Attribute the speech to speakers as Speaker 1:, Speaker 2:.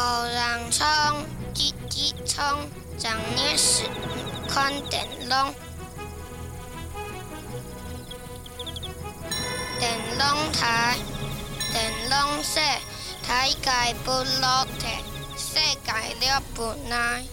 Speaker 1: 无人冲，急急冲，长年是，看电龙。电龙台，电龙说，台界不落地，世界了不奈。